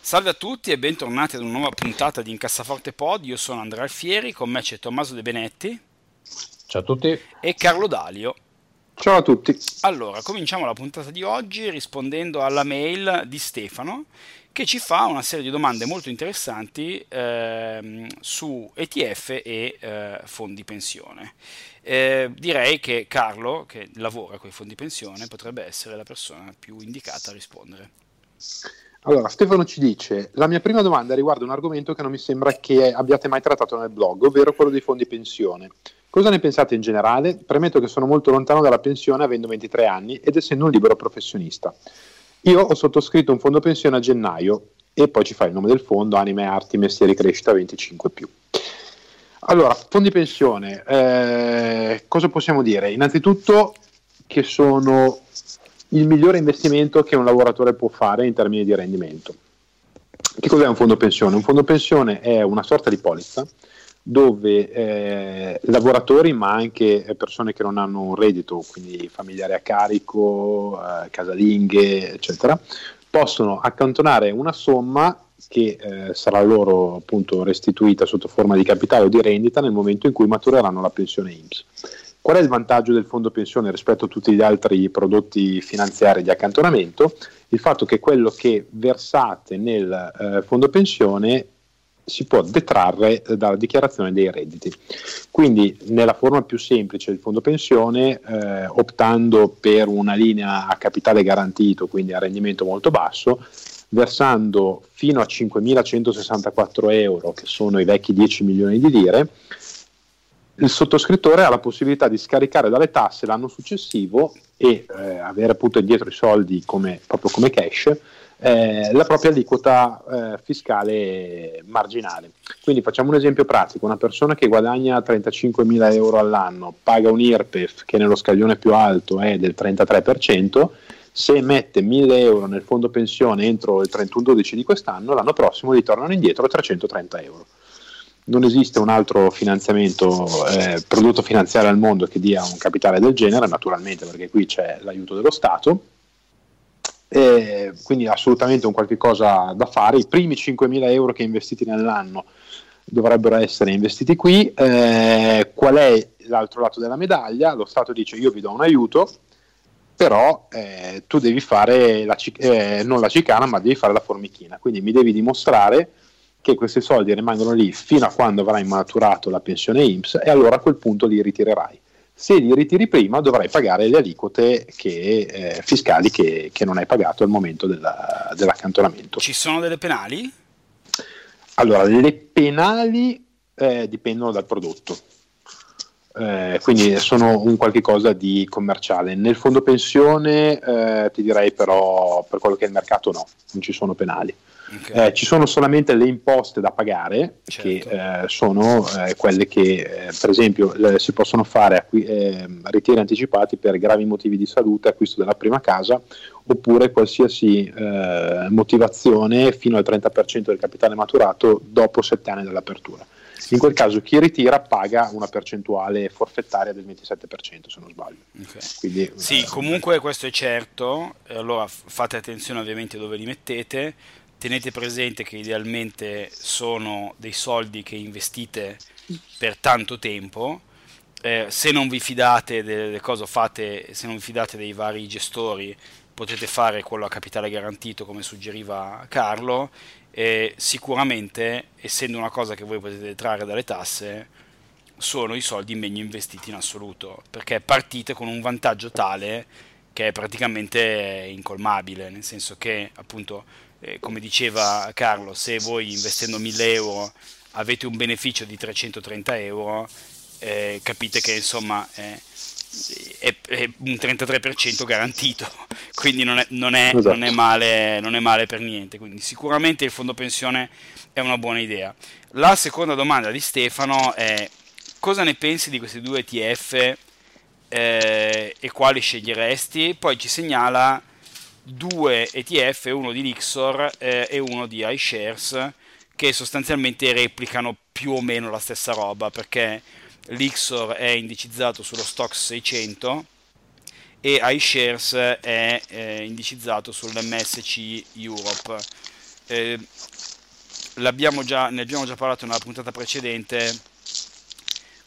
Salve a tutti e bentornati ad una nuova puntata di Incassaforte Pod. Io sono Andrea Alfieri, con me c'è Tommaso De Benetti. Ciao a tutti. E Carlo Dalio. Ciao a tutti. Allora, cominciamo la puntata di oggi rispondendo alla mail di Stefano che ci fa una serie di domande molto interessanti eh, su ETF e eh, fondi pensione. Eh, direi che Carlo, che lavora con i fondi pensione, potrebbe essere la persona più indicata a rispondere. Allora, Stefano ci dice: La mia prima domanda riguarda un argomento che non mi sembra che abbiate mai trattato nel blog, ovvero quello dei fondi pensione. Cosa ne pensate in generale? Premetto che sono molto lontano dalla pensione avendo 23 anni ed essendo un libero professionista. Io ho sottoscritto un fondo pensione a gennaio e poi ci fa il nome del fondo, anime, arti, mestieri, crescita 25 più. Allora, fondi pensione, eh, cosa possiamo dire? Innanzitutto che sono il migliore investimento che un lavoratore può fare in termini di rendimento. Che cos'è un fondo pensione? Un fondo pensione è una sorta di polizza dove eh, lavoratori ma anche persone che non hanno un reddito, quindi familiari a carico, eh, casalinghe, eccetera, possono accantonare una somma che eh, sarà loro appunto restituita sotto forma di capitale o di rendita nel momento in cui matureranno la pensione IMSS. Qual è il vantaggio del fondo pensione rispetto a tutti gli altri prodotti finanziari di accantonamento? Il fatto che quello che versate nel eh, fondo pensione si può detrarre dalla dichiarazione dei redditi. Quindi nella forma più semplice del fondo pensione, eh, optando per una linea a capitale garantito, quindi a rendimento molto basso, versando fino a 5.164 euro, che sono i vecchi 10 milioni di lire, il sottoscrittore ha la possibilità di scaricare dalle tasse l'anno successivo e eh, avere appunto indietro i soldi come, proprio come cash eh, la propria aliquota eh, fiscale marginale. Quindi facciamo un esempio pratico, una persona che guadagna 35.000 euro all'anno paga un IRPEF che nello scaglione più alto è del 33%, se mette 1.000 euro nel fondo pensione entro il 31-12 di quest'anno, l'anno prossimo gli tornano indietro 330 euro non esiste un altro finanziamento, eh, prodotto finanziario al mondo che dia un capitale del genere, naturalmente perché qui c'è l'aiuto dello Stato, e quindi assolutamente un qualche cosa da fare. I primi 5.000 euro che investiti nell'anno dovrebbero essere investiti qui. Eh, qual è l'altro lato della medaglia? Lo Stato dice io vi do un aiuto, però eh, tu devi fare la, eh, non la cicana, ma devi fare la formichina, quindi mi devi dimostrare che questi soldi rimangono lì fino a quando avrai maturato la pensione IMSS e allora a quel punto li ritirerai. Se li ritiri prima dovrai pagare le aliquote che, eh, fiscali che, che, non hai pagato al momento della, dell'accantonamento. Ci sono delle penali? Allora, le penali eh, dipendono dal prodotto. Eh, quindi sono un qualche cosa di commerciale. Nel fondo pensione eh, ti direi però per quello che è il mercato no, non ci sono penali. Okay. Eh, ci sono solamente le imposte da pagare, certo. che eh, sono eh, quelle che eh, per esempio le, si possono fare acqui- ehm, ritiri anticipati per gravi motivi di salute, acquisto della prima casa, oppure qualsiasi eh, motivazione fino al 30% del capitale maturato dopo 7 anni dall'apertura. In quel caso chi ritira paga una percentuale forfettaria del 27% se non sbaglio. Okay. Quindi, sì, eh, comunque questo è certo, allora fate attenzione ovviamente dove li mettete tenete presente che idealmente sono dei soldi che investite per tanto tempo. Eh, se non vi fidate delle cose fate, se non vi fidate dei vari gestori, potete fare quello a capitale garantito come suggeriva Carlo. E sicuramente, essendo una cosa che voi potete trarre dalle tasse, sono i soldi meglio investiti in assoluto, perché partite con un vantaggio tale che è praticamente incolmabile, nel senso che appunto eh, come diceva Carlo, se voi investendo 1000 euro avete un beneficio di 330 euro, eh, capite che insomma eh, è, è un 33% garantito, quindi non è, non, è, esatto. non, è male, non è male per niente. Quindi sicuramente il fondo pensione è una buona idea. La seconda domanda di Stefano è cosa ne pensi di questi due ETF eh, e quali sceglieresti? Poi ci segnala due ETF, uno di Lixor eh, e uno di iShares, che sostanzialmente replicano più o meno la stessa roba, perché l'Ixor è indicizzato sullo Stox 600 e iShares è eh, indicizzato sull'MSC Europe. Eh, già, ne abbiamo già parlato nella puntata precedente,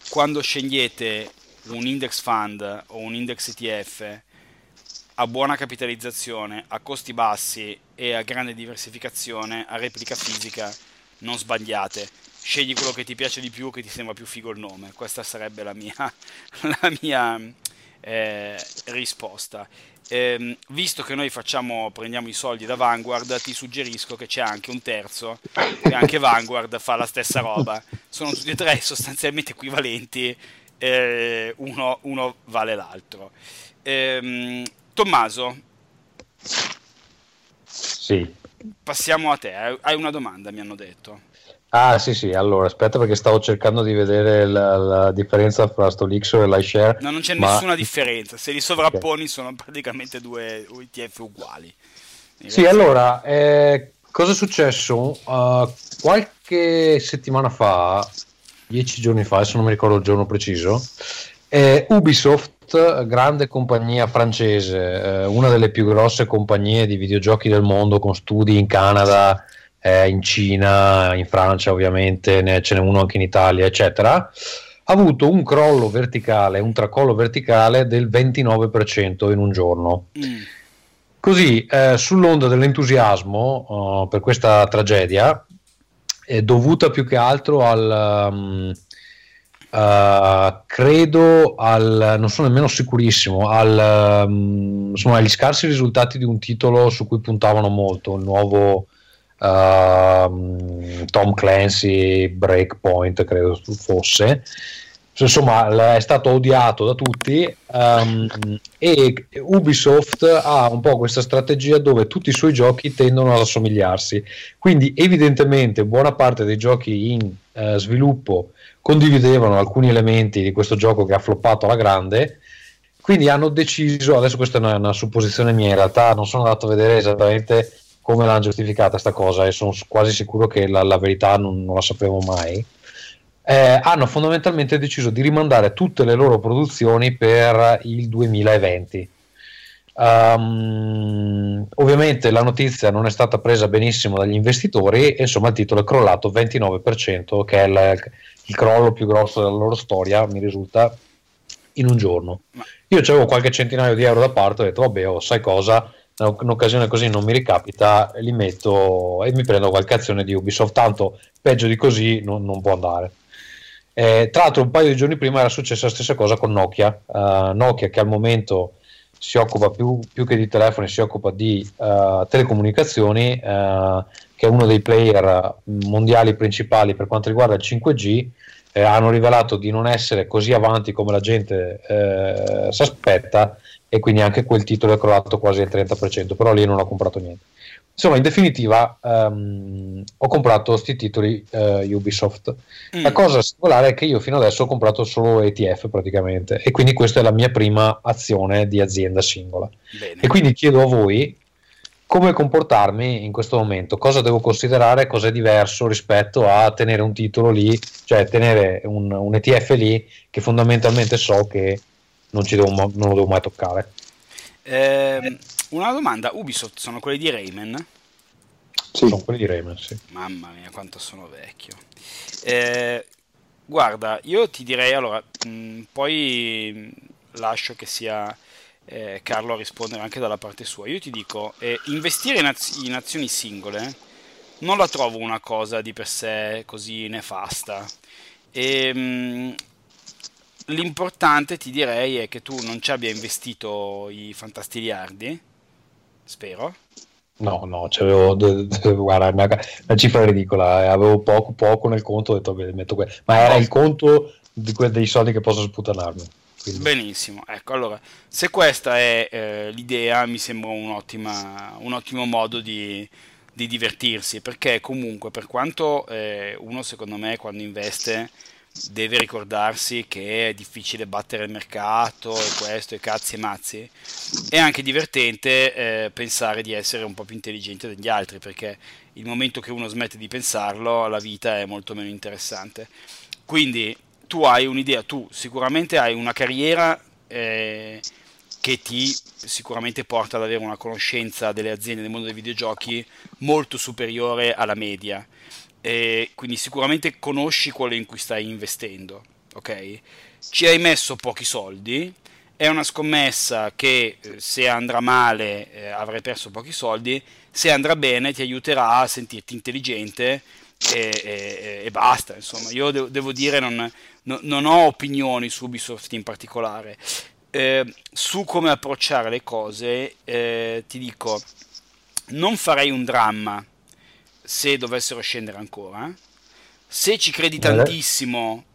quando scegliete un index fund o un index ETF a buona capitalizzazione, a costi bassi e a grande diversificazione, a replica fisica, non sbagliate. Scegli quello che ti piace di più, che ti sembra più figo il nome. Questa sarebbe la mia, la mia eh, risposta. Eh, visto che noi facciamo, prendiamo i soldi da Vanguard, ti suggerisco che c'è anche un terzo, e anche Vanguard fa la stessa roba. Sono tutti e tre sostanzialmente equivalenti, eh, uno, uno, vale l'altro. Ehm, Tommaso. Sì. Passiamo a te, hai una domanda, mi hanno detto. Ah sì sì, allora aspetta perché stavo cercando di vedere la, la differenza fra sto Lixo e l'iShare. No, non c'è ma... nessuna differenza, se li sovrapponi okay. sono praticamente due ETF uguali. Sì, allora, eh, cosa è successo? Uh, qualche settimana fa, dieci giorni fa, se non mi ricordo il giorno preciso, eh, Ubisoft, grande compagnia francese, eh, una delle più grosse compagnie di videogiochi del mondo con studi in Canada, eh, in Cina, in Francia ovviamente, ne, ce n'è uno anche in Italia, eccetera, ha avuto un crollo verticale, un tracollo verticale del 29% in un giorno. Mm. Così, eh, sull'onda dell'entusiasmo uh, per questa tragedia, è dovuta più che altro al... Um, Uh, credo al non sono nemmeno sicurissimo al, um, insomma, agli scarsi risultati di un titolo su cui puntavano molto il nuovo uh, Tom Clancy Breakpoint credo fosse insomma è stato odiato da tutti um, e Ubisoft ha un po' questa strategia dove tutti i suoi giochi tendono ad assomigliarsi quindi evidentemente buona parte dei giochi in uh, sviluppo condividevano alcuni elementi di questo gioco che ha floppato alla grande quindi hanno deciso adesso questa è una, una supposizione mia in realtà non sono andato a vedere esattamente come l'hanno giustificata questa cosa e sono quasi sicuro che la, la verità non, non, la sapevo mai. Eh, hanno fondamentalmente deciso di rimandare tutte le loro produzioni per il 2020. Um, ehm, ovviamente la notizia non è stata presa benissimo dagli investitori e insomma il titolo è crollato 29%, che è il, il crollo più grosso della loro storia, mi risulta, in un giorno. Io avevo qualche centinaio di euro da parte ho detto, vabbè, oh, sai cosa, un'occasione così non mi ricapita, li metto e mi prendo qualche azione di Ubisoft. Tanto peggio di così non, non può andare. Eh, tra l'altro, un paio di giorni prima era successa la stessa cosa con Nokia. Uh, Nokia, che al momento si occupa più, più, che di telefoni, si occupa di uh, telecomunicazioni, uh, che è uno dei player mondiali principali per quanto riguarda il 5G. Eh, hanno rivelato di non essere così avanti come la gente eh, si aspetta e quindi anche quel titolo è crollato quasi al 30%, però lì non ho comprato niente. Insomma, in definitiva, um, ho comprato questi titoli uh, Ubisoft. Mm. La cosa singolare è che io fino adesso ho comprato solo ETF praticamente, e quindi questa è la mia prima azione di azienda singola. Bene. E quindi chiedo a voi come comportarmi in questo momento, cosa devo considerare, cosa è diverso rispetto a tenere un titolo lì, cioè tenere un, un ETF lì che fondamentalmente so che non, devo, non lo devo mai toccare. Eh, una domanda, Ubisoft sono quelli di Rayman? Sì. Sono quelli di Rayman, sì. Mamma mia, quanto sono vecchio. Eh, guarda, io ti direi allora, mh, mm, poi lascio che sia eh, Carlo a rispondere anche dalla parte sua. Io ti dico, eh, investire in, az- in azioni singole non la trovo una cosa di per sé così nefasta. E, mh, mm, L'importante ti direi è che tu non ci abbia investito i fantastiliardi, spero. No, no, c'avevo, guarda, una, una cifra ridicola, eh, avevo poco, poco nel conto, ho detto, beh, metto que- ma era il conto di que- dei soldi che posso sputanarmi. Quindi. Benissimo, ecco, allora, se questa è eh, l'idea, mi sembra un, un ottimo modo di, di, divertirsi, perché comunque per quanto eh, uno secondo me quando investe deve ricordarsi che è difficile battere il mercato e questo e cazzi e mazzi, è anche divertente eh, pensare di essere un po' più intelligente degli altri, perché il momento che uno smette di pensarlo la vita è molto meno interessante. Quindi tu hai un'idea, tu sicuramente hai una carriera eh, che ti sicuramente porta ad avere una conoscenza delle aziende del mondo dei videogiochi molto superiore alla media. E quindi sicuramente conosci quello in cui stai investendo, ok? Ci hai messo pochi soldi, è una scommessa che eh, se andrà male eh, avrai perso pochi soldi, se andrà bene ti aiuterà a sentirti intelligente e, e, e basta. Insomma, io devo, devo dire non, no, non ho opinioni su Ubisoft in particolare. Eh, su come approcciare le cose, eh, ti dico, non farei un dramma se dovessero scendere ancora. Se ci credi tantissimo,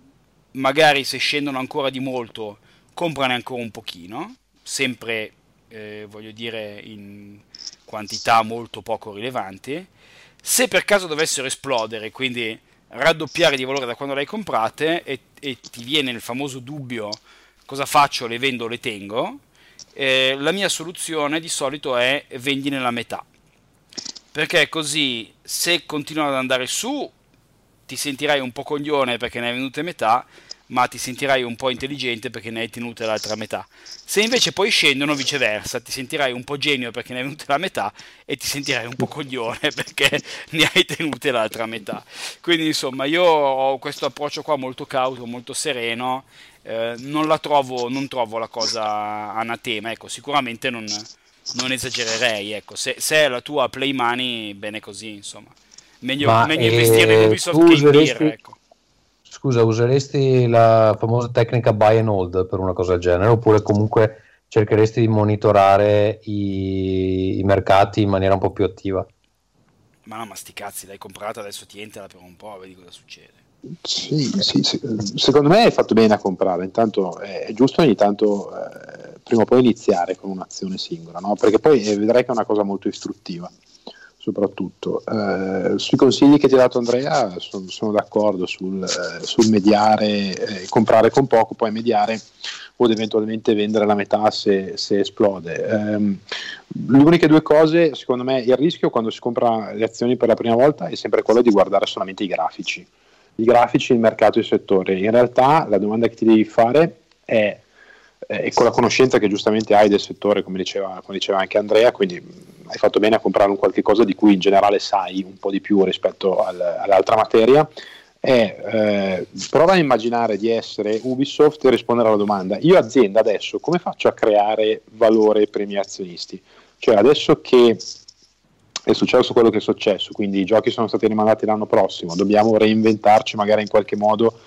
magari se scendono ancora di molto, comprane ancora un pochino, sempre eh, voglio dire in quantità molto poco rilevanti. Se per caso dovessero esplodere, quindi raddoppiare di valore da quando le hai comprate e, e ti viene il famoso dubbio cosa faccio, le vendo o le tengo, eh, la mia soluzione di solito è vendi nella metà. Perché così se continuano ad andare su ti sentirai un po' coglione perché ne hai vendute metà, ma ti sentirai un po' intelligente perché ne hai tenute l'altra metà. Se invece poi scendono viceversa, ti sentirai un po' genio perché ne hai venute la metà e ti sentirai un po' coglione perché ne hai tenute l'altra metà. Quindi insomma io ho questo approccio qua molto cauto, molto sereno, eh, non la trovo, non trovo la cosa anatema, ecco, sicuramente non, non esagererei, ecco, se, se, è la tua play money, bene così, insomma. Meglio, meglio investire in Ubisoft che in Beer, ecco Scusa, useresti la famosa tecnica buy and hold per una cosa del genere oppure comunque cercheresti di monitorare i, i mercati in maniera un po' più attiva? Ma no, ma sti cazzi, l'hai comprata, adesso tientela per un po', vedi cosa succede. Sì, sì, sì, secondo me hai fatto bene a comprare, intanto è giusto ogni tanto eh, prima o poi iniziare con un'azione singola, no? perché poi eh, vedrai che è una cosa molto istruttiva soprattutto. Eh, sui consigli che ti ha dato Andrea sono, sono d'accordo sul, eh, sul mediare, eh, comprare con poco, poi mediare o eventualmente vendere la metà se, se esplode. Ehm, le uniche due cose, secondo me, il rischio quando si compra le azioni per la prima volta è sempre quello di guardare solamente i grafici. I grafici, il mercato e il settore. In realtà la domanda che ti devi fare è e con la conoscenza che giustamente hai del settore, come diceva, come diceva anche Andrea, quindi hai fatto bene a comprare un qualche cosa di cui in generale sai un po' di più rispetto al, all'altra materia. È, eh, prova a immaginare di essere Ubisoft e rispondere alla domanda: io azienda adesso come faccio a creare valore per i miei azionisti? Cioè adesso che è successo quello che è successo, quindi i giochi sono stati rimandati l'anno prossimo, dobbiamo reinventarci magari in qualche modo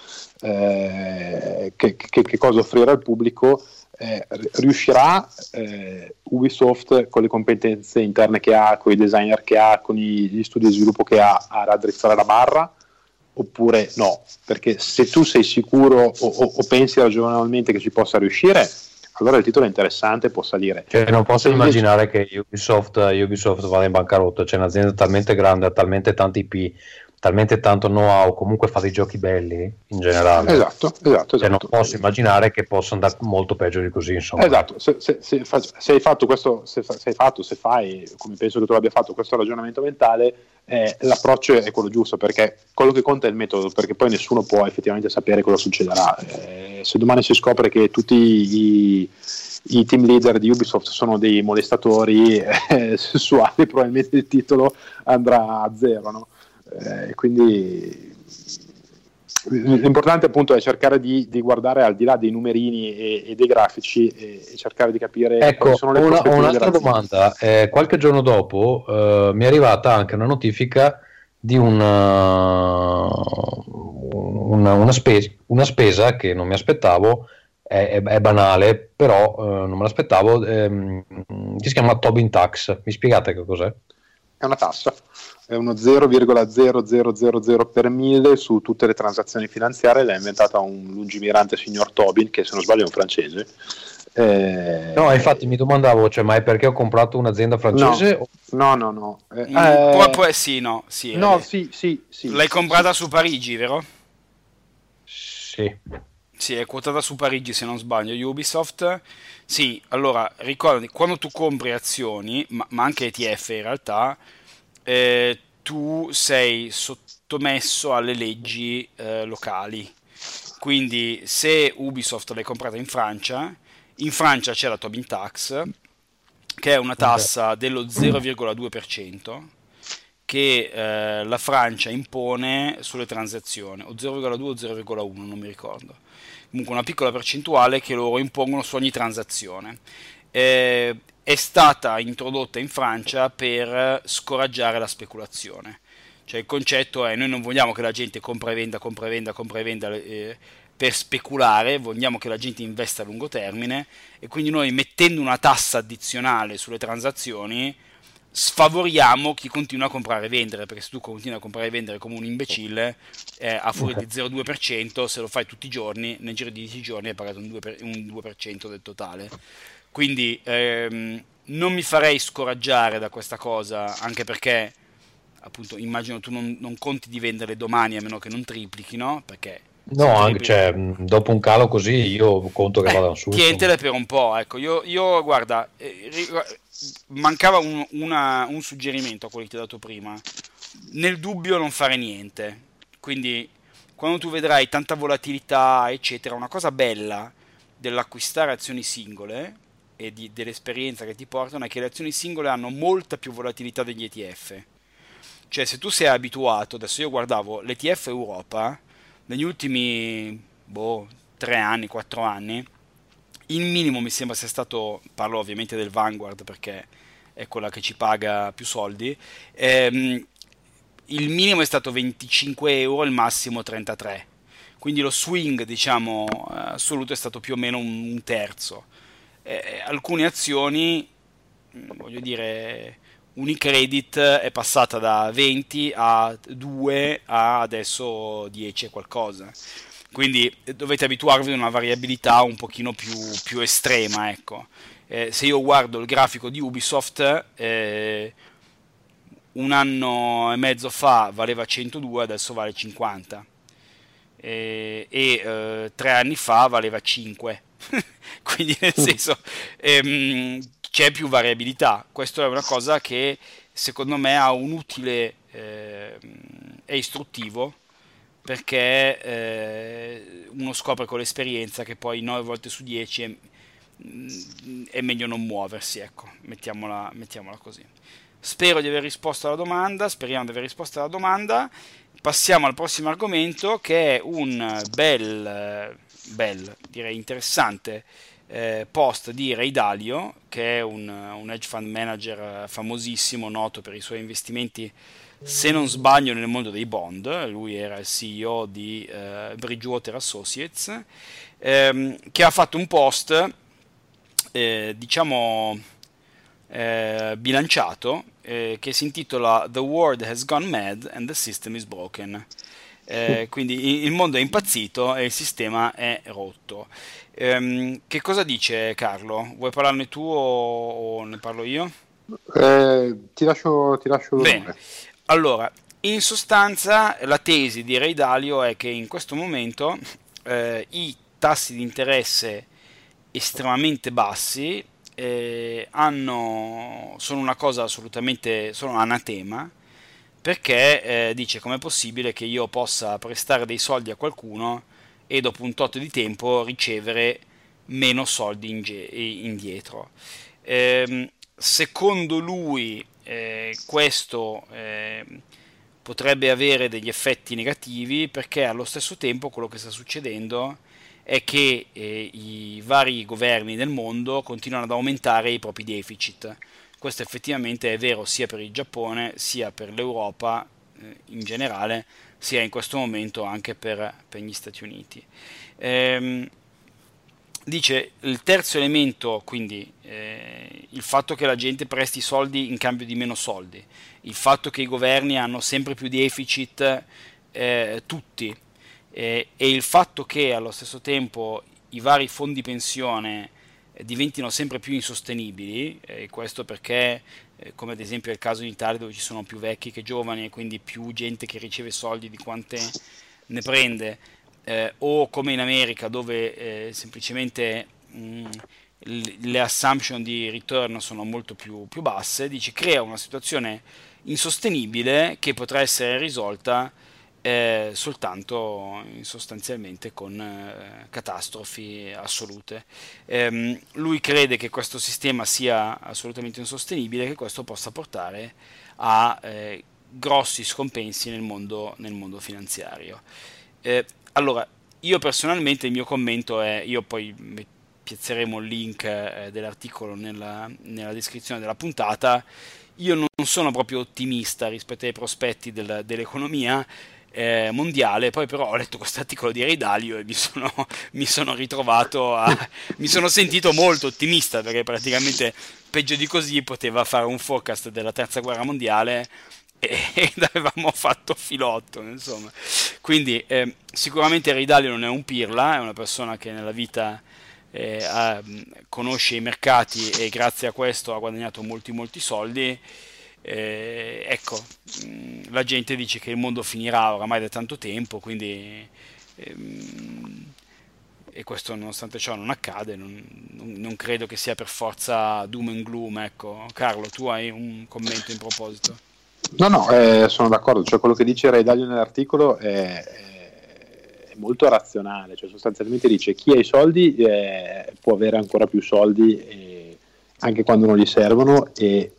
eh, che, che, che, cosa offrire al pubblico, eh, riuscirà eh, Ubisoft con le competenze interne che ha, con i designer che ha, con gli studi di sviluppo che ha, a raddrizzare la barra? Oppure no? Perché se tu sei sicuro o, o, o pensi ragionevolmente che ci possa riuscire, allora il titolo è interessante, può salire. Cioè, non posso immaginare che Ubisoft, Ubisoft vada in bancarotta, c'è un'azienda talmente grande, ha talmente tanti IP, talmente tanto know-how, comunque fa dei giochi belli in generale. Esatto, esatto. esatto. Cioè, non posso immaginare che possa andare molto peggio di così. Insomma. Esatto, se, se, se, se hai fatto questo, se, hai fatto, se fai, come penso che tu abbia fatto, questo ragionamento mentale, eh, l'approccio è quello giusto, perché quello che conta è il metodo, perché poi nessuno può effettivamente sapere cosa succederà. Eh, se domani si scopre che tutti i i team leader di Ubisoft sono dei molestatori eh, sessuali, probabilmente il titolo andrà a zero. No? Eh, quindi l'importante appunto è cercare di, di, guardare al di là dei numerini e, e dei grafici e, e, cercare di capire ecco, sono le una, un'altra domanda. Eh, qualche giorno dopo eh, mi è arrivata anche una notifica di una, una, una, spesa, una spesa che non mi aspettavo è, è, banale però eh, non me l'aspettavo ehm, si chiama Tobin Tax. Mi spiegate che cos'è? è una tassa, è uno 0,0000 per mille su tutte le transazioni finanziarie, l'ha inventata un lungimirante signor Tobin, che se non sbaglio è un francese. Eh... No, infatti mi domandavo, cioè, ma è perché ho comprato un'azienda francese? No, no, no. no. Eh, mm, eh... Poi, poi, sì, no, sì, no, eh. sì, sì, sì, L'hai comprata sì. su Parigi, vero? Sì. Sì, è quotata su Parigi se non sbaglio, Ubisoft. Sì, allora ricordati, quando tu compri azioni, ma, ma anche ETF in realtà, eh, tu sei sottomesso alle leggi eh, locali. Quindi se Ubisoft l'hai comprata in Francia, in Francia c'è la Tobin Tax, che è una tassa dello 0,2% che eh, la Francia impone sulle transazioni, o 0,2 o 0,1, non mi ricordo. Comunque una piccola percentuale che loro impongono su ogni transazione. Eh, è stata introdotta in Francia per scoraggiare la speculazione. Cioè il concetto è noi non vogliamo che la gente compra e venda, compra e venda, compra e venda eh, per speculare, vogliamo che la gente investa a lungo termine e quindi noi mettendo una tassa addizionale sulle transazioni sfavoriamo chi continua a comprare e vendere, perché se tu continui a comprare e vendere come un imbecille, eh, a fuori di 0,2%, se lo fai tutti i giorni, nel giro di 10 giorni hai pagato un 2%, un 2% del totale. Quindi ehm, non mi farei scoraggiare da questa cosa, anche perché appunto immagino tu non, non conti di vendere domani a meno che non triplichi, no? Perché No, anche, cioè, dopo un calo così io conto che eh, vada su. Tientele per un po', ecco, io, io guarda, eh, mancava un, una, un, suggerimento a quello che ti ho dato prima. Nel dubbio non fare niente. Quindi quando tu vedrai tanta volatilità, eccetera, una cosa bella dell'acquistare azioni singole e di, dell'esperienza che ti portano è che le azioni singole hanno molta più volatilità degli ETF. Cioè se tu sei abituato, adesso io guardavo l'ETF Europa negli ultimi boh, 3 anni, 4 anni, il minimo mi sembra sia stato, parlo ovviamente del Vanguard perché è quella che ci paga più soldi, ehm, il minimo è stato 25 euro, il massimo 33. Quindi lo swing, diciamo, assoluto è stato più o meno un terzo. Eh, alcune azioni, voglio dire, Unicredit è passata da 20 a 2 a adesso 10 e qualcosa. Quindi dovete abituarvi a una variabilità un pochino più, più estrema. Ecco. Eh, se io guardo il grafico di Ubisoft, eh, un anno e mezzo fa valeva 102, adesso vale 50. Eh, e eh, tre anni fa valeva 5. Quindi nel mm. senso... Ehm, c'è più variabilità. Questo è una cosa che secondo me ha un utile, eh, è istruttivo perché eh, uno scopre con l'esperienza che poi 9 volte su 10 è, mm, è meglio non muoversi, ecco, mettiamola, mettiamola, così. Spero di aver risposto alla domanda, speriamo di aver risposto alla domanda. Passiamo al prossimo argomento che è un bel, bel direi interessante eh, post di Ray Dalio, che è un, un, hedge fund manager famosissimo, noto per i suoi investimenti, se non sbaglio, nel mondo dei bond. Lui era il CEO di eh, Bridgewater Associates, ehm, che ha fatto un post, eh, diciamo, eh, bilanciato, eh, che si intitola The World has gone mad and the system is broken. Eh, quindi il mondo è impazzito e il sistema è rotto. Ehm, che cosa dice Carlo? Vuoi parlarne tu o, o ne parlo io? Eh, ti lascio, ti lascio Bene. Allora, in sostanza la tesi di Ray Dalio è che in questo momento eh, i tassi di interesse estremamente bassi eh, hanno, sono una cosa assolutamente sono anatema perché eh, dice com'è possibile che io possa prestare dei soldi a qualcuno e dopo un tot di tempo ricevere meno soldi indietro. Eh, secondo lui eh, questo eh, potrebbe avere degli effetti negativi perché allo stesso tempo quello che sta succedendo è che eh, i vari governi del mondo continuano ad aumentare i propri deficit. Questo effettivamente è vero sia per il Giappone sia per l'Europa eh, in generale, sia in questo momento anche per, per gli Stati Uniti. Ehm, dice il terzo elemento, quindi eh, il fatto che la gente presti soldi in cambio di meno soldi, il fatto che i governi hanno sempre più deficit eh, tutti eh, e il fatto che allo stesso tempo i vari fondi pensione diventino sempre più insostenibili, e questo perché, eh, come ad esempio è il caso in Italia dove ci sono più vecchi che giovani e quindi più gente che riceve soldi di quante ne prende, eh, o come in America dove eh, semplicemente mh, le assumption di return sono molto più, più basse, dice crea una situazione insostenibile che potrà essere risolta eh, soltanto sostanzialmente con eh, catastrofi assolute. Eh, lui crede che questo sistema sia assolutamente insostenibile e che questo possa portare a eh, grossi scompensi nel mondo, nel mondo finanziario. Eh, allora, io personalmente il mio commento è, io poi piazzeremo il link eh, dell'articolo nella, nella descrizione della puntata, io non sono proprio ottimista rispetto ai prospetti del, dell'economia, eh, mondiale. Poi, però, ho letto questo articolo di Ray e mi sono, mi sono ritrovato a. mi sono sentito molto ottimista perché praticamente peggio di così poteva fare un forecast della terza guerra mondiale ed avevamo fatto filotto, insomma. Quindi, eh, sicuramente Ray non è un pirla, è una persona che nella vita. Eh, ha, conosce i mercati e grazie a questo ha guadagnato molti molti soldi eh, ecco, mm, la gente dice che il mondo finirà oramai da tanto tempo, quindi... Ehm, e questo nonostante ciò non accade, non, non, credo che sia per forza doom and gloom. Ecco. Carlo, tu hai un commento in proposito? No, no, eh, sono d'accordo, cioè quello che dice Ray Dalio nell'articolo è, è, molto razionale, cioè sostanzialmente dice chi ha i soldi eh, può avere ancora più soldi eh, anche quando non gli servono e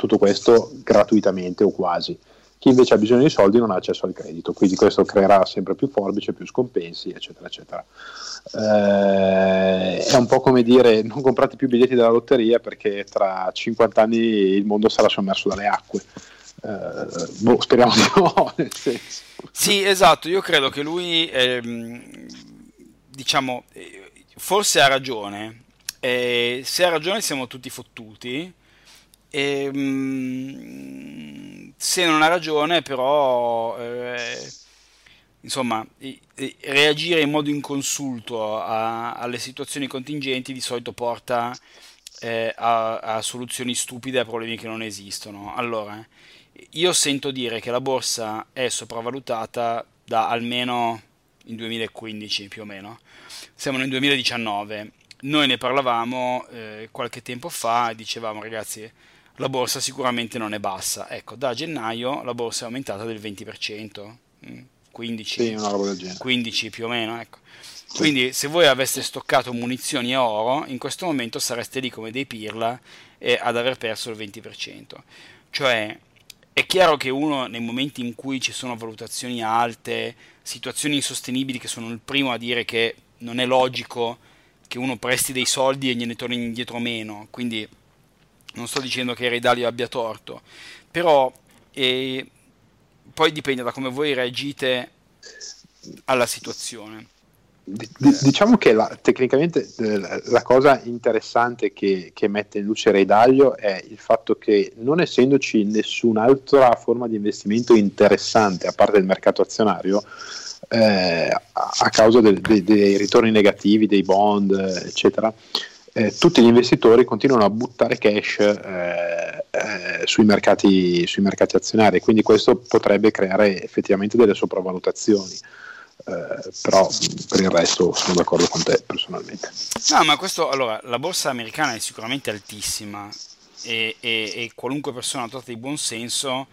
tutto questo gratuitamente o quasi. Chi invece ha bisogno di soldi non ha accesso al credito, quindi questo creerà sempre più forbice, più scompensi, eccetera, eccetera. Eh, è un po' come dire non comprate più biglietti della lotteria perché tra 50 anni il mondo sarà sommerso dalle acque. Eh, boh, speriamo di no, nel senso. Sì, esatto, io credo che lui, ehm, diciamo, eh, forse ha ragione. Eh, se ha ragione siamo tutti fottuti e, ehm, se non ha ragione, però, eh, insomma, reagire in modo inconsulto a, alle situazioni contingenti di solito porta eh, a, a, soluzioni stupide a problemi che non esistono. Allora, io sento dire che la borsa è sopravvalutata da almeno il 2015 più o meno. Siamo nel 2019. Noi ne parlavamo eh, qualche tempo fa e dicevamo ragazzi la borsa sicuramente non è bassa. Ecco, da gennaio la borsa è aumentata del 20%, 15, sì, 15 più o meno. Ecco. Sì. Quindi se voi aveste stoccato munizioni e oro, in questo momento sareste lì come dei pirla e ad aver perso il 20%. Cioè, è chiaro che uno nei momenti in cui ci sono valutazioni alte, situazioni insostenibili, che sono il primo a dire che non è logico che uno presti dei soldi e gliene torni indietro meno, quindi non sto dicendo che Redalio abbia torto, però eh, poi dipende da come voi reagite alla situazione. diciamo che la, tecnicamente eh, la cosa interessante che, che mette in luce Redaglio è il fatto che non essendoci nessun'altra forma di investimento interessante a parte il mercato azionario, eh, a causa del, dei, dei ritorni negativi dei bond, eccetera, eh, tutti gli investitori continuano a buttare cash eh, eh, sui, mercati, sui, mercati, azionari, quindi questo potrebbe creare effettivamente delle sopravvalutazioni. Eh, però per il resto sono d'accordo con te personalmente. No, ma questo allora la borsa americana è sicuramente altissima e, e, e qualunque persona dotata di buon senso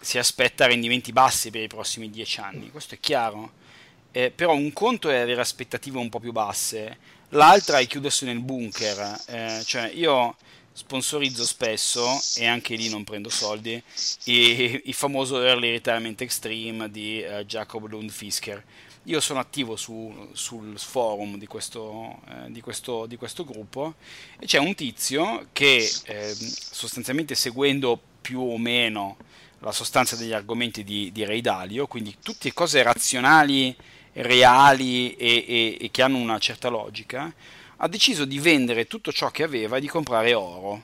si aspetta rendimenti bassi per i prossimi dieci anni, questo è chiaro. Eh, però un conto è avere aspettative un po' più basse l'altra è chiudersi nel bunker, eh, cioè io sponsorizzo spesso e anche lì non prendo soldi il, il famoso Early Retirement Extreme di uh, Jacob Lund Fisker io sono attivo su, sul forum di questo, eh, di, questo, di questo, gruppo e c'è un tizio che eh, sostanzialmente seguendo più o meno la sostanza degli argomenti di, di Ray Dalio, quindi tutte cose razionali reali e, e, e, che hanno una certa logica, ha deciso di vendere tutto ciò che aveva e di comprare oro.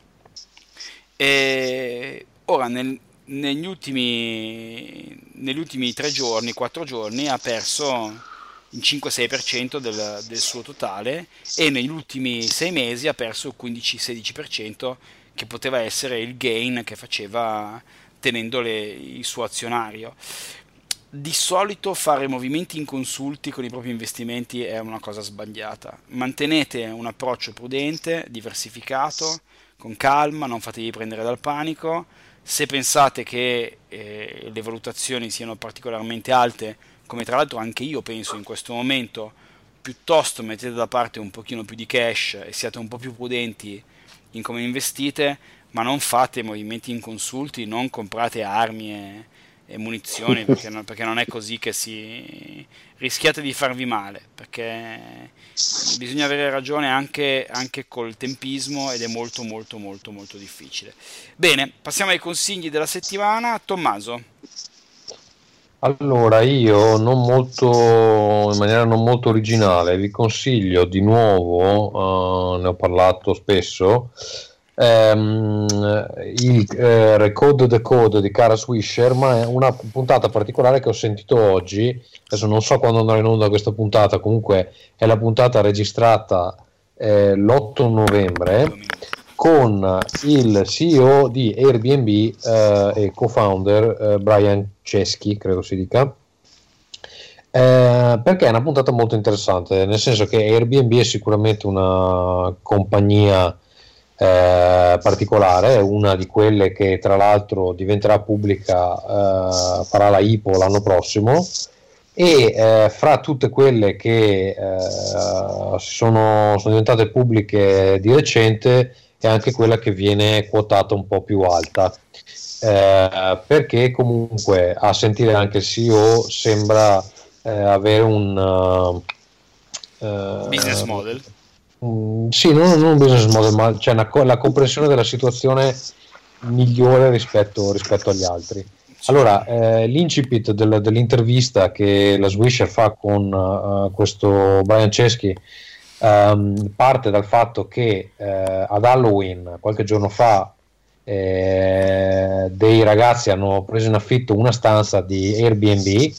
E ora nel, negli, ultimi, negli ultimi 3 giorni, 4 giorni ha perso il 5-6% del, del, suo totale e negli ultimi 6 mesi ha perso il 15-16% che poteva essere il gain che faceva tenendo le, il suo azionario di solito fare movimenti inconsulti con i propri investimenti è una cosa sbagliata. Mantenete un approccio prudente, diversificato, con calma, non fatevi prendere dal panico. Se pensate che eh, le valutazioni siano particolarmente alte, come tra l'altro anche io penso in questo momento, piuttosto mettete da parte un pochino più di cash e siate un po' più prudenti in come investite, ma non fate movimenti inconsulti, non comprate armi e e munizioni perché non, perché non, è così che si rischiate di farvi male perché bisogna avere ragione anche, anche col tempismo ed è molto molto molto molto difficile. Bene passiamo ai consigli della settimana. Tommaso. Allora io non molto in maniera non molto originale vi consiglio di nuovo uh, ne ho parlato spesso ehm, il eh, Recode the Code di Cara Swisher, ma è una puntata particolare che ho sentito oggi. Adesso non so quando andrà in onda questa puntata, comunque è la puntata registrata eh, l'8 novembre con il CEO di Airbnb eh, e co-founder eh, Brian Ceschi, credo si dica. Eh, perché è una puntata molto interessante, nel senso che Airbnb è sicuramente una compagnia eh, particolare, una di quelle che tra l'altro diventerà pubblica, eh, farà la IPO l'anno prossimo e eh, fra tutte quelle che eh, sono, sono, diventate pubbliche di recente è anche quella che viene quotata un po' più alta. Eh, perché comunque a sentire anche il CEO sembra avere un business model Mm, sì, non, non, un business model, ma cioè una, la comprensione della situazione migliore rispetto, rispetto agli altri. Allora, eh, l'incipit del, dell'intervista che la Swisher fa con uh, questo Brian Ceschi um, parte dal fatto che uh, ad Halloween, qualche giorno fa, eh, dei ragazzi hanno preso in affitto una stanza di Airbnb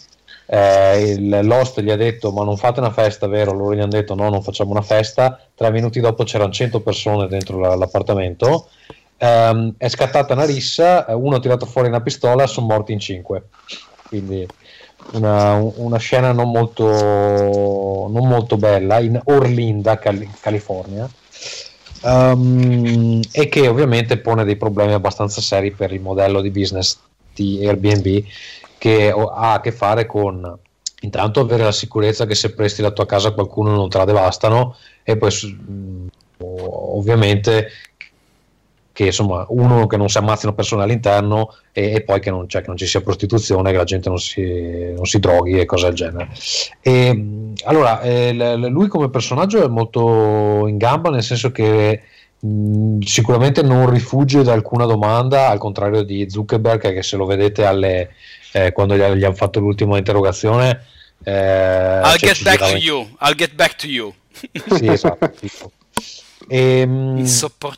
eh, il, l'host gli ha detto ma non fate una festa vero? Loro gli hanno detto no non facciamo una festa. Tre minuti dopo c'erano 100 persone dentro la, l'appartamento. Eh, è scattata una rissa uno ha tirato fuori una pistola sono morti in cinque. Quindi una, una scena non molto, non molto bella in Orlinda, Cal- California. Um, e che ovviamente pone dei problemi abbastanza seri per il modello di business di Airbnb che ha a che fare con intanto avere la sicurezza che se presti la tua casa a qualcuno non te la devastano e poi ovviamente che insomma uno che non si ammazzino persone all'interno e, e poi che non, cioè, che non, ci sia prostituzione, che la gente non si, non si droghi e cose del genere. E, allora, eh, lui come personaggio è molto in gamba nel senso che mh, sicuramente non rifugge da alcuna domanda, al contrario di Zuckerberg che se lo vedete alle, eh, quando gli, gli hanno fatto l'ultima interrogazione. Eh, I'll cioè, get back to you. I'll get back to you. Sì, esatto. E, ehm,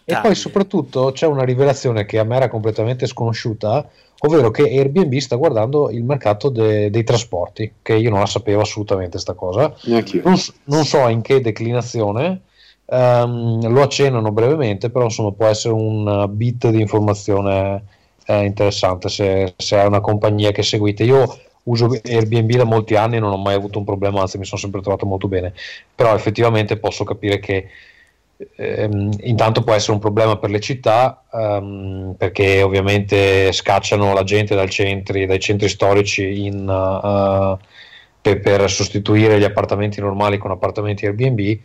e, poi soprattutto c'è una rivelazione che a me era completamente sconosciuta, ovvero che Airbnb sta guardando il mercato de, dei trasporti, che io non la sapevo assolutamente questa cosa. Non, non, so in che declinazione, um, lo accennano brevemente, però insomma può essere un bit di informazione è interessante se, se è una compagnia che seguite. Io uso Airbnb da molti anni e non ho mai avuto un problema, anzi mi sono sempre trovato molto bene, però effettivamente posso capire che ehm, intanto può essere un problema per le città ehm, perché ovviamente scacciano la gente centri, dai centri storici in, uh, per, per sostituire gli appartamenti normali con appartamenti Airbnb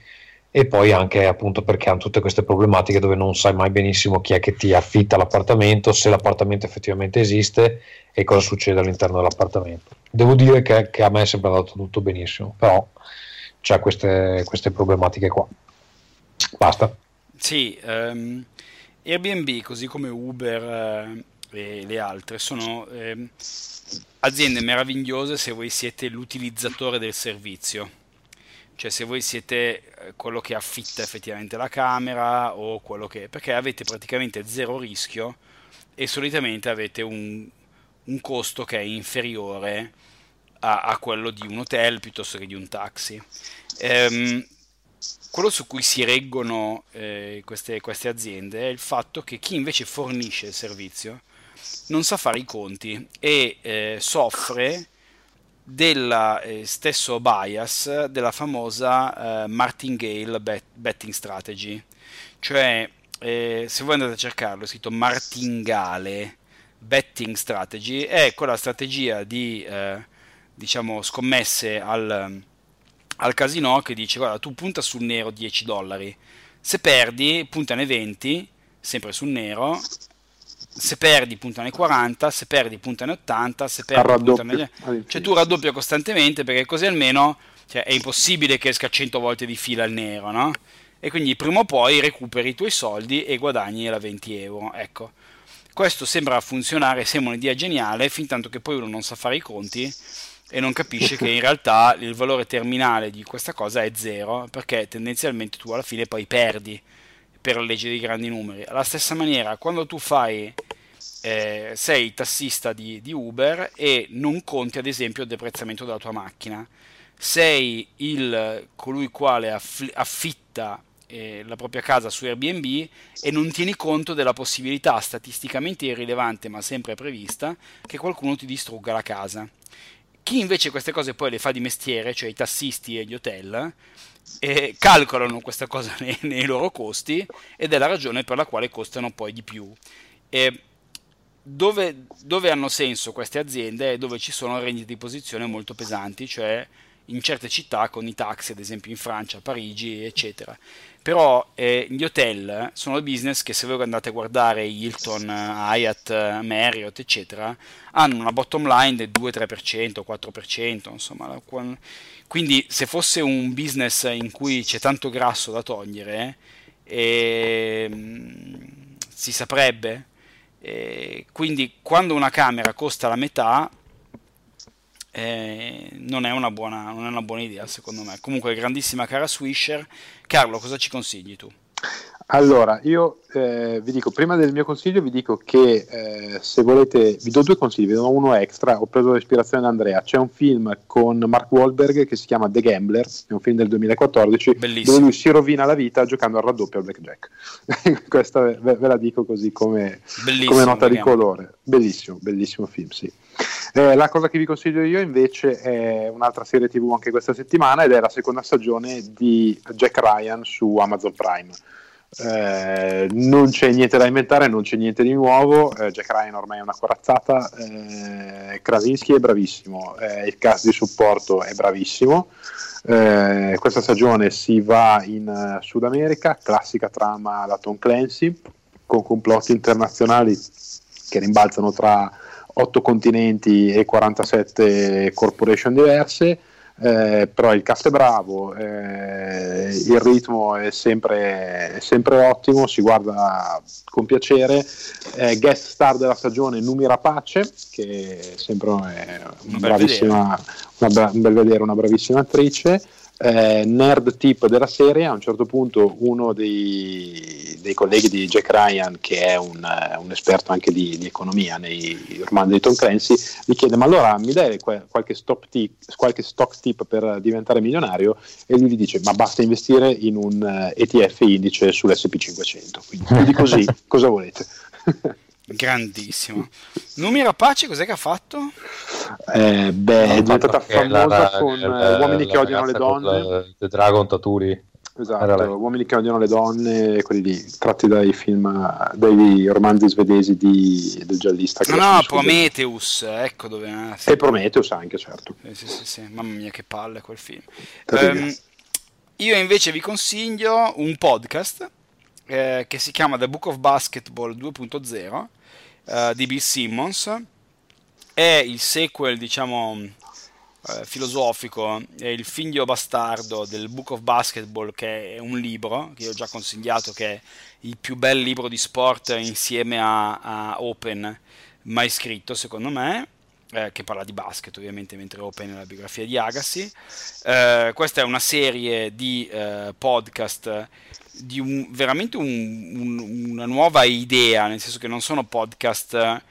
e poi anche appunto perché hanno tutte queste problematiche dove non sai mai benissimo chi è che ti affitta l'appartamento, se l'appartamento effettivamente esiste e cosa succede all'interno dell'appartamento. Devo dire che, che a me è sempre andato tutto benissimo, però c'è queste, queste problematiche qua. Basta. Sì, um, Airbnb così come Uber uh, e le altre sono eh, aziende meravigliose se voi siete l'utilizzatore del servizio cioè se voi siete eh, quello che affitta effettivamente la camera o quello che... perché avete praticamente zero rischio e solitamente avete un, un costo che è inferiore a, a, quello di un hotel piuttosto che di un taxi. Ehm, quello su cui si reggono eh, queste, queste aziende è il fatto che chi invece fornisce il servizio non sa fare i conti e eh, soffre del eh, stesso bias della famosa eh, Martingale bet- betting strategy. Cioè eh, se voi andate a cercarlo è scritto Martingale betting strategy è quella strategia di eh, diciamo scommesse al, al casino che dice guarda tu punta sul nero 10 dollari. Se perdi puntane 20 sempre sul nero se perdi puntane 40 se perdi puntane 80 se perdi puntane cioè tu raddoppia costantemente perché così almeno cioè, è impossibile che esca 100 volte di fila il nero no? e quindi prima o poi recuperi i tuoi soldi e guadagni la 20 euro ecco questo sembra funzionare sembra un'idea geniale fin tanto che poi uno non sa fare i conti e non capisce che in realtà il valore terminale di questa cosa è zero perché tendenzialmente tu alla fine poi perdi per la legge dei grandi numeri. Alla stessa maniera, quando tu fai, eh, sei tassista di, di, Uber e non conti ad esempio il deprezzamento della tua macchina, sei il, colui quale aff- affitta eh, la propria casa su Airbnb e non tieni conto della possibilità statisticamente irrilevante ma sempre prevista che qualcuno ti distrugga la casa. Chi invece queste cose poi le fa di mestiere, cioè i tassisti e gli hotel, eh, calcolano questa cosa nei, nei, loro costi ed è la ragione per la quale costano poi di più. E dove, dove hanno senso queste aziende è dove ci sono rendite di posizione molto pesanti, cioè in certe città con i taxi, ad esempio in Francia, Parigi, eccetera. Però eh, gli hotel sono business che se voi andate a guardare Hilton, Hyatt, Marriott, eccetera, hanno una bottom line del 2-3%, 4%, insomma. Quindi se fosse un business in cui c'è tanto grasso da togliere, eh, si saprebbe. Eh, quindi quando una camera costa la metà, eh, non, è buona, non è una buona idea secondo me. Comunque grandissima cara Swisher. Carlo, cosa ci consigli tu? Allora, io eh, vi dico, prima del mio consiglio vi dico che eh, se volete, vi do due consigli, vi do uno extra, ho preso l'ispirazione da Andrea, c'è un film con Mark Wahlberg che si chiama The Gambler, è un film del 2014, Bellissimo. dove lui si rovina la vita giocando al raddoppio al blackjack. Questa ve, ve, la dico così come, come nota di colore. Bellissimo, bellissimo film, sì. Eh, la cosa che vi consiglio io invece è un'altra serie tv anche questa settimana ed è la seconda stagione di Jack Ryan su Amazon Prime eh, non c'è niente da inventare, non c'è niente di nuovo. Eh, Jack Ryan ormai è una corazzata. Eh, Krasinski è bravissimo, eh, il cast di supporto è bravissimo. Eh, questa stagione si va in uh, Sud America, classica trama da Tom Clancy, con complotti internazionali che rimbalzano tra 8 continenti e 47 corporation diverse eh, però il cast è bravo, eh, il ritmo è sempre, è sempre, ottimo, si guarda con piacere. Eh, guest star della stagione Numi Rapace, che è sempre una, bravissima, una, un bel vedere, una bravissima attrice eh, nerd tip della serie, a un certo punto uno dei, dei colleghi di Jack Ryan, che è un, uh, un esperto anche di, di, economia nei romanzi di Tom Clancy, gli chiede ma allora mi dai qualche, tip, qualche stock tip per diventare milionario? E lui gli dice ma basta investire in un uh, eh, ETF indice sull'SP500, quindi, quindi così cosa volete? Grandissimo. Numi Rapace cos'è che ha fatto? Eh, beh, è diventata famosa la, con la, eh, Uomini che odiano le donne. The Dragon Taturi. Esatto, Uomini che odiano le donne, quelli lì, tratti dai film, dai romanzi svedesi di, del giallista. No, no, Prometheus, ecco dove... Ah, sì. E Prometheus anche, certo. Eh, sì, sì, sì, mamma mia che palle quel film. Um, io invece vi consiglio un podcast eh, che si chiama The Book of Basketball 2.0 uh, di Bill Simmons. È il sequel, diciamo, uh, filosofico, è il figlio bastardo del Book of Basketball, che è un libro che io ho già consigliato, che è il più bel libro di sport insieme a, a Open mai scritto, secondo me. Eh, che parla di basket ovviamente mentre Open è la biografia di Agassi. Eh, questa è una serie di eh, podcast di un, veramente un, un, una nuova idea, nel senso che non sono podcast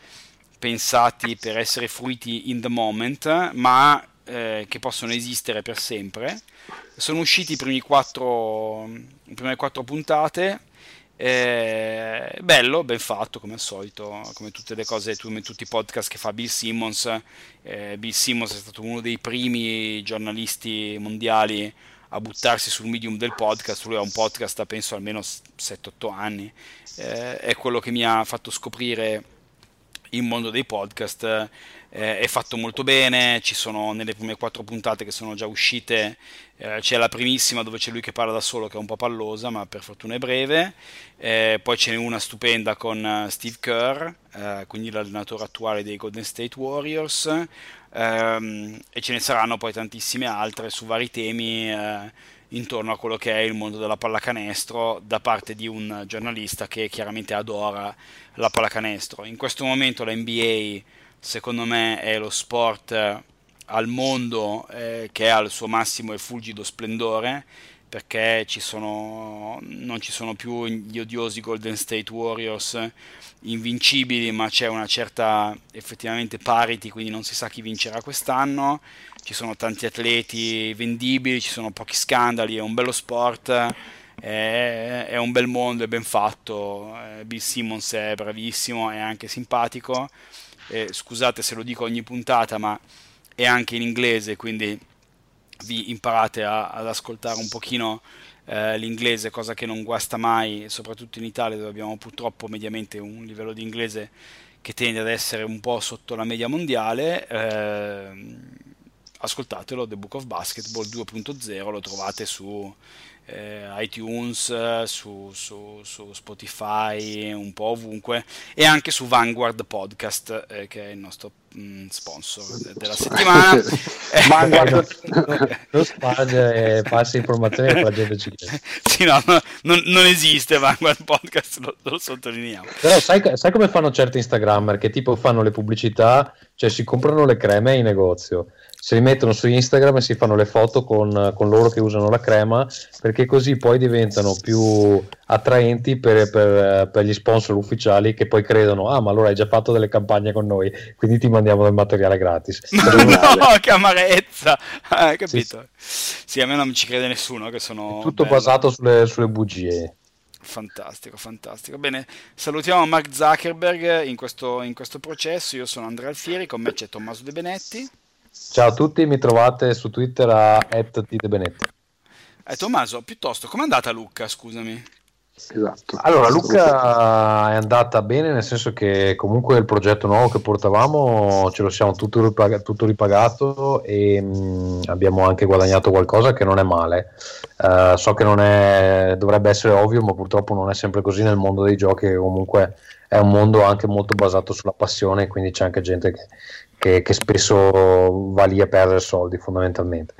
pensati per essere fruiti in the moment, ma eh, che possono esistere per sempre. Sono usciti i primi quattro, le prime quattro puntate. Eh, bello, ben fatto come al solito, come tutte le cose, come tutti i podcast che fa Bill Simmons. Eh, Bill Simmons è stato uno dei primi giornalisti mondiali a buttarsi sul medium del podcast. Lui ha un podcast da penso almeno 7-8 anni. Eh, è quello che mi ha fatto scoprire il mondo dei podcast eh, è fatto molto bene, ci sono nelle prime quattro puntate che sono già uscite, eh, c'è la primissima dove c'è lui che parla da solo che è un po' pallosa ma per fortuna è breve, eh, poi ce n'è una stupenda con eh, Steve Kerr, eh, quindi l'allenatore attuale dei Golden State Warriors ehm, e ce ne saranno poi tantissime altre su vari temi eh, intorno a quello che è il mondo della pallacanestro da parte di un giornalista che chiaramente adora la pallacanestro. In questo momento la NBA secondo me è lo sport eh, al mondo eh, che è al suo massimo e fulgido splendore perché ci sono, non ci sono più gli odiosi Golden State Warriors invincibili ma c'è una certa effettivamente parity quindi non si sa chi vincerà quest'anno. Ci sono tanti atleti vendibili ci sono pochi scandali è un bello sport è, è un bel mondo è ben fatto eh, Bill Simmons è bravissimo è anche simpatico eh, scusate se lo dico ogni puntata, ma è anche in inglese, quindi vi imparate a, ad ascoltare un pochino eh, l'inglese, cosa che non guasta mai, soprattutto in Italia dove abbiamo purtroppo mediamente un livello di inglese che tende ad essere un po' sotto la media mondiale. Eh, ascoltatelo, The Book of Basketball 2.0, lo trovate su eh, iTunes, su, su, su, Spotify, un po' ovunque e anche su Vanguard Podcast eh, che è il nostro mh, mm, sponsor della settimana. Vanguard non spazio passa informazioni e la gente ci sì, no, no, non, non, esiste Vanguard Podcast, lo, lo sottolineiamo. Però sai, sai, come fanno certi Instagrammer che tipo fanno le pubblicità, cioè si comprano le creme in negozio se li mettono su Instagram e si fanno le foto con, con, loro che usano la crema perché così poi diventano più attraenti per, per, per, gli sponsor ufficiali che poi credono ah ma allora hai già fatto delle campagne con noi quindi ti mandiamo del materiale gratis no che amarezza hai capito sì. sì. a me non ci crede nessuno che sono È tutto bello. basato sulle, sulle bugie Fantastico, fantastico. Bene, salutiamo Mark Zuckerberg in questo, in questo processo. Io sono Andrea Alfieri, con me c'è Tommaso De Benetti. Ciao a tutti, mi trovate su Twitter a @tdebenetti. Eh, Tommaso, piuttosto, com'è andata Luca, scusami? Esatto. Allora, Luca è andata bene, nel senso che comunque il progetto nuovo che portavamo ce lo siamo tutto, ripag- tutto ripagato e mh, mm, abbiamo anche guadagnato qualcosa che non è male. Uh, so che non è, dovrebbe essere ovvio, ma purtroppo non è sempre così nel mondo dei giochi, che comunque è un mondo anche molto basato sulla passione, quindi c'è anche gente che, che, che, spesso va lì a perdere soldi fondamentalmente.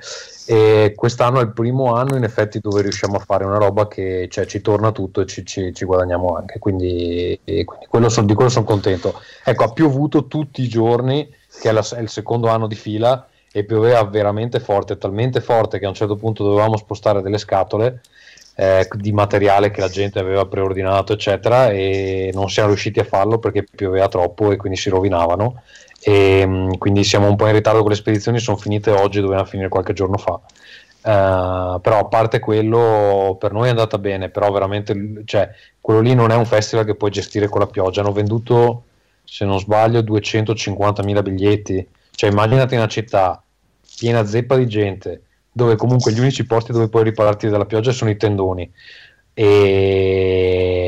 E quest'anno è il primo anno in effetti dove riusciamo a fare una roba che cioè, ci torna tutto e ci, ci, ci guadagniamo anche, quindi, quindi quello son, di quello sono contento. Ecco, ha piovuto tutti i giorni, che è, la, è il secondo anno di fila, e pioveva veramente forte, talmente forte che a un certo punto dovevamo spostare delle scatole. Eh, di materiale che la gente aveva preordinato eccetera e non siamo riusciti a farlo perché pioveva troppo e quindi si rovinavano e mm, quindi siamo un po' in ritardo con le spedizioni, sono finite oggi, dovevano finire qualche giorno fa. Uh, però a parte quello per noi è andata bene, però veramente cioè, quello lì non è un festival che puoi gestire con la pioggia, hanno venduto se non sbaglio 250.000 biglietti, cioè immaginati una città piena zeppa di gente dove comunque gli unici posti dove puoi ripararti dalla pioggia sono i tendoni. E,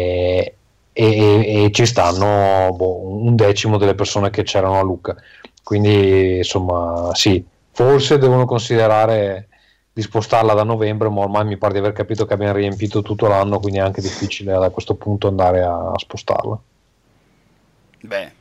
e, e ci stanno boh, un decimo delle persone che c'erano a Lucca. Quindi insomma sì, forse devono considerare di spostarla da novembre, ma ormai mi pare di aver capito che abbiamo riempito tutto l'anno, quindi è anche difficile da questo punto andare a, spostarla. Beh,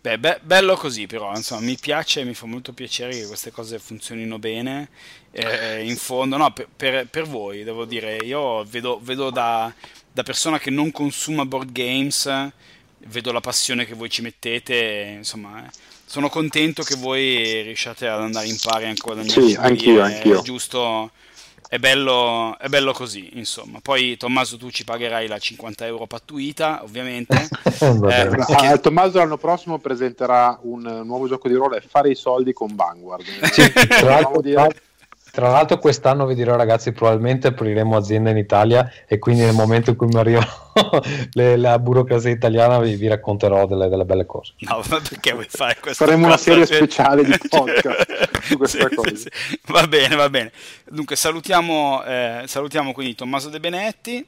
beh, beh, bello così però, insomma, mi piace, mi fa molto piacere che queste cose funzionino bene. Eh, in fondo, no, per, per, per, voi, devo dire, io vedo, vedo da, da persona che non consuma board games, vedo la passione che voi ci mettete, insomma, sono contento che voi riusciate ad andare in pari ancora Sì, anch'io, anch'io. È giusto, è bello, è bello così, insomma. Poi Tommaso tu ci pagherai la 50 euro pattuita, ovviamente. eh, ah, Tommaso l'anno prossimo presenterà un nuovo gioco di ruolo e fare i soldi con Vanguard. Sì, tra l'altro, dire... Tra l'altro quest'anno vi dirò ragazzi, probabilmente apriremo azienda in Italia e quindi nel momento in cui mi arriva la burocrazia italiana vi, vi racconterò delle, delle, belle cose. No, ma perché vuoi fare questo? Faremo una serie speciale di podcast su questa sì, cosa. Sì, sì. Va bene, va bene. Dunque salutiamo, eh, salutiamo quindi Tommaso De Benetti.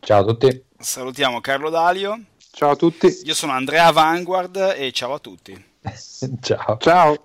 Ciao a tutti. Salutiamo Carlo Dalio. Ciao a tutti. Io sono Andrea Vanguard e ciao a tutti. ciao. Ciao.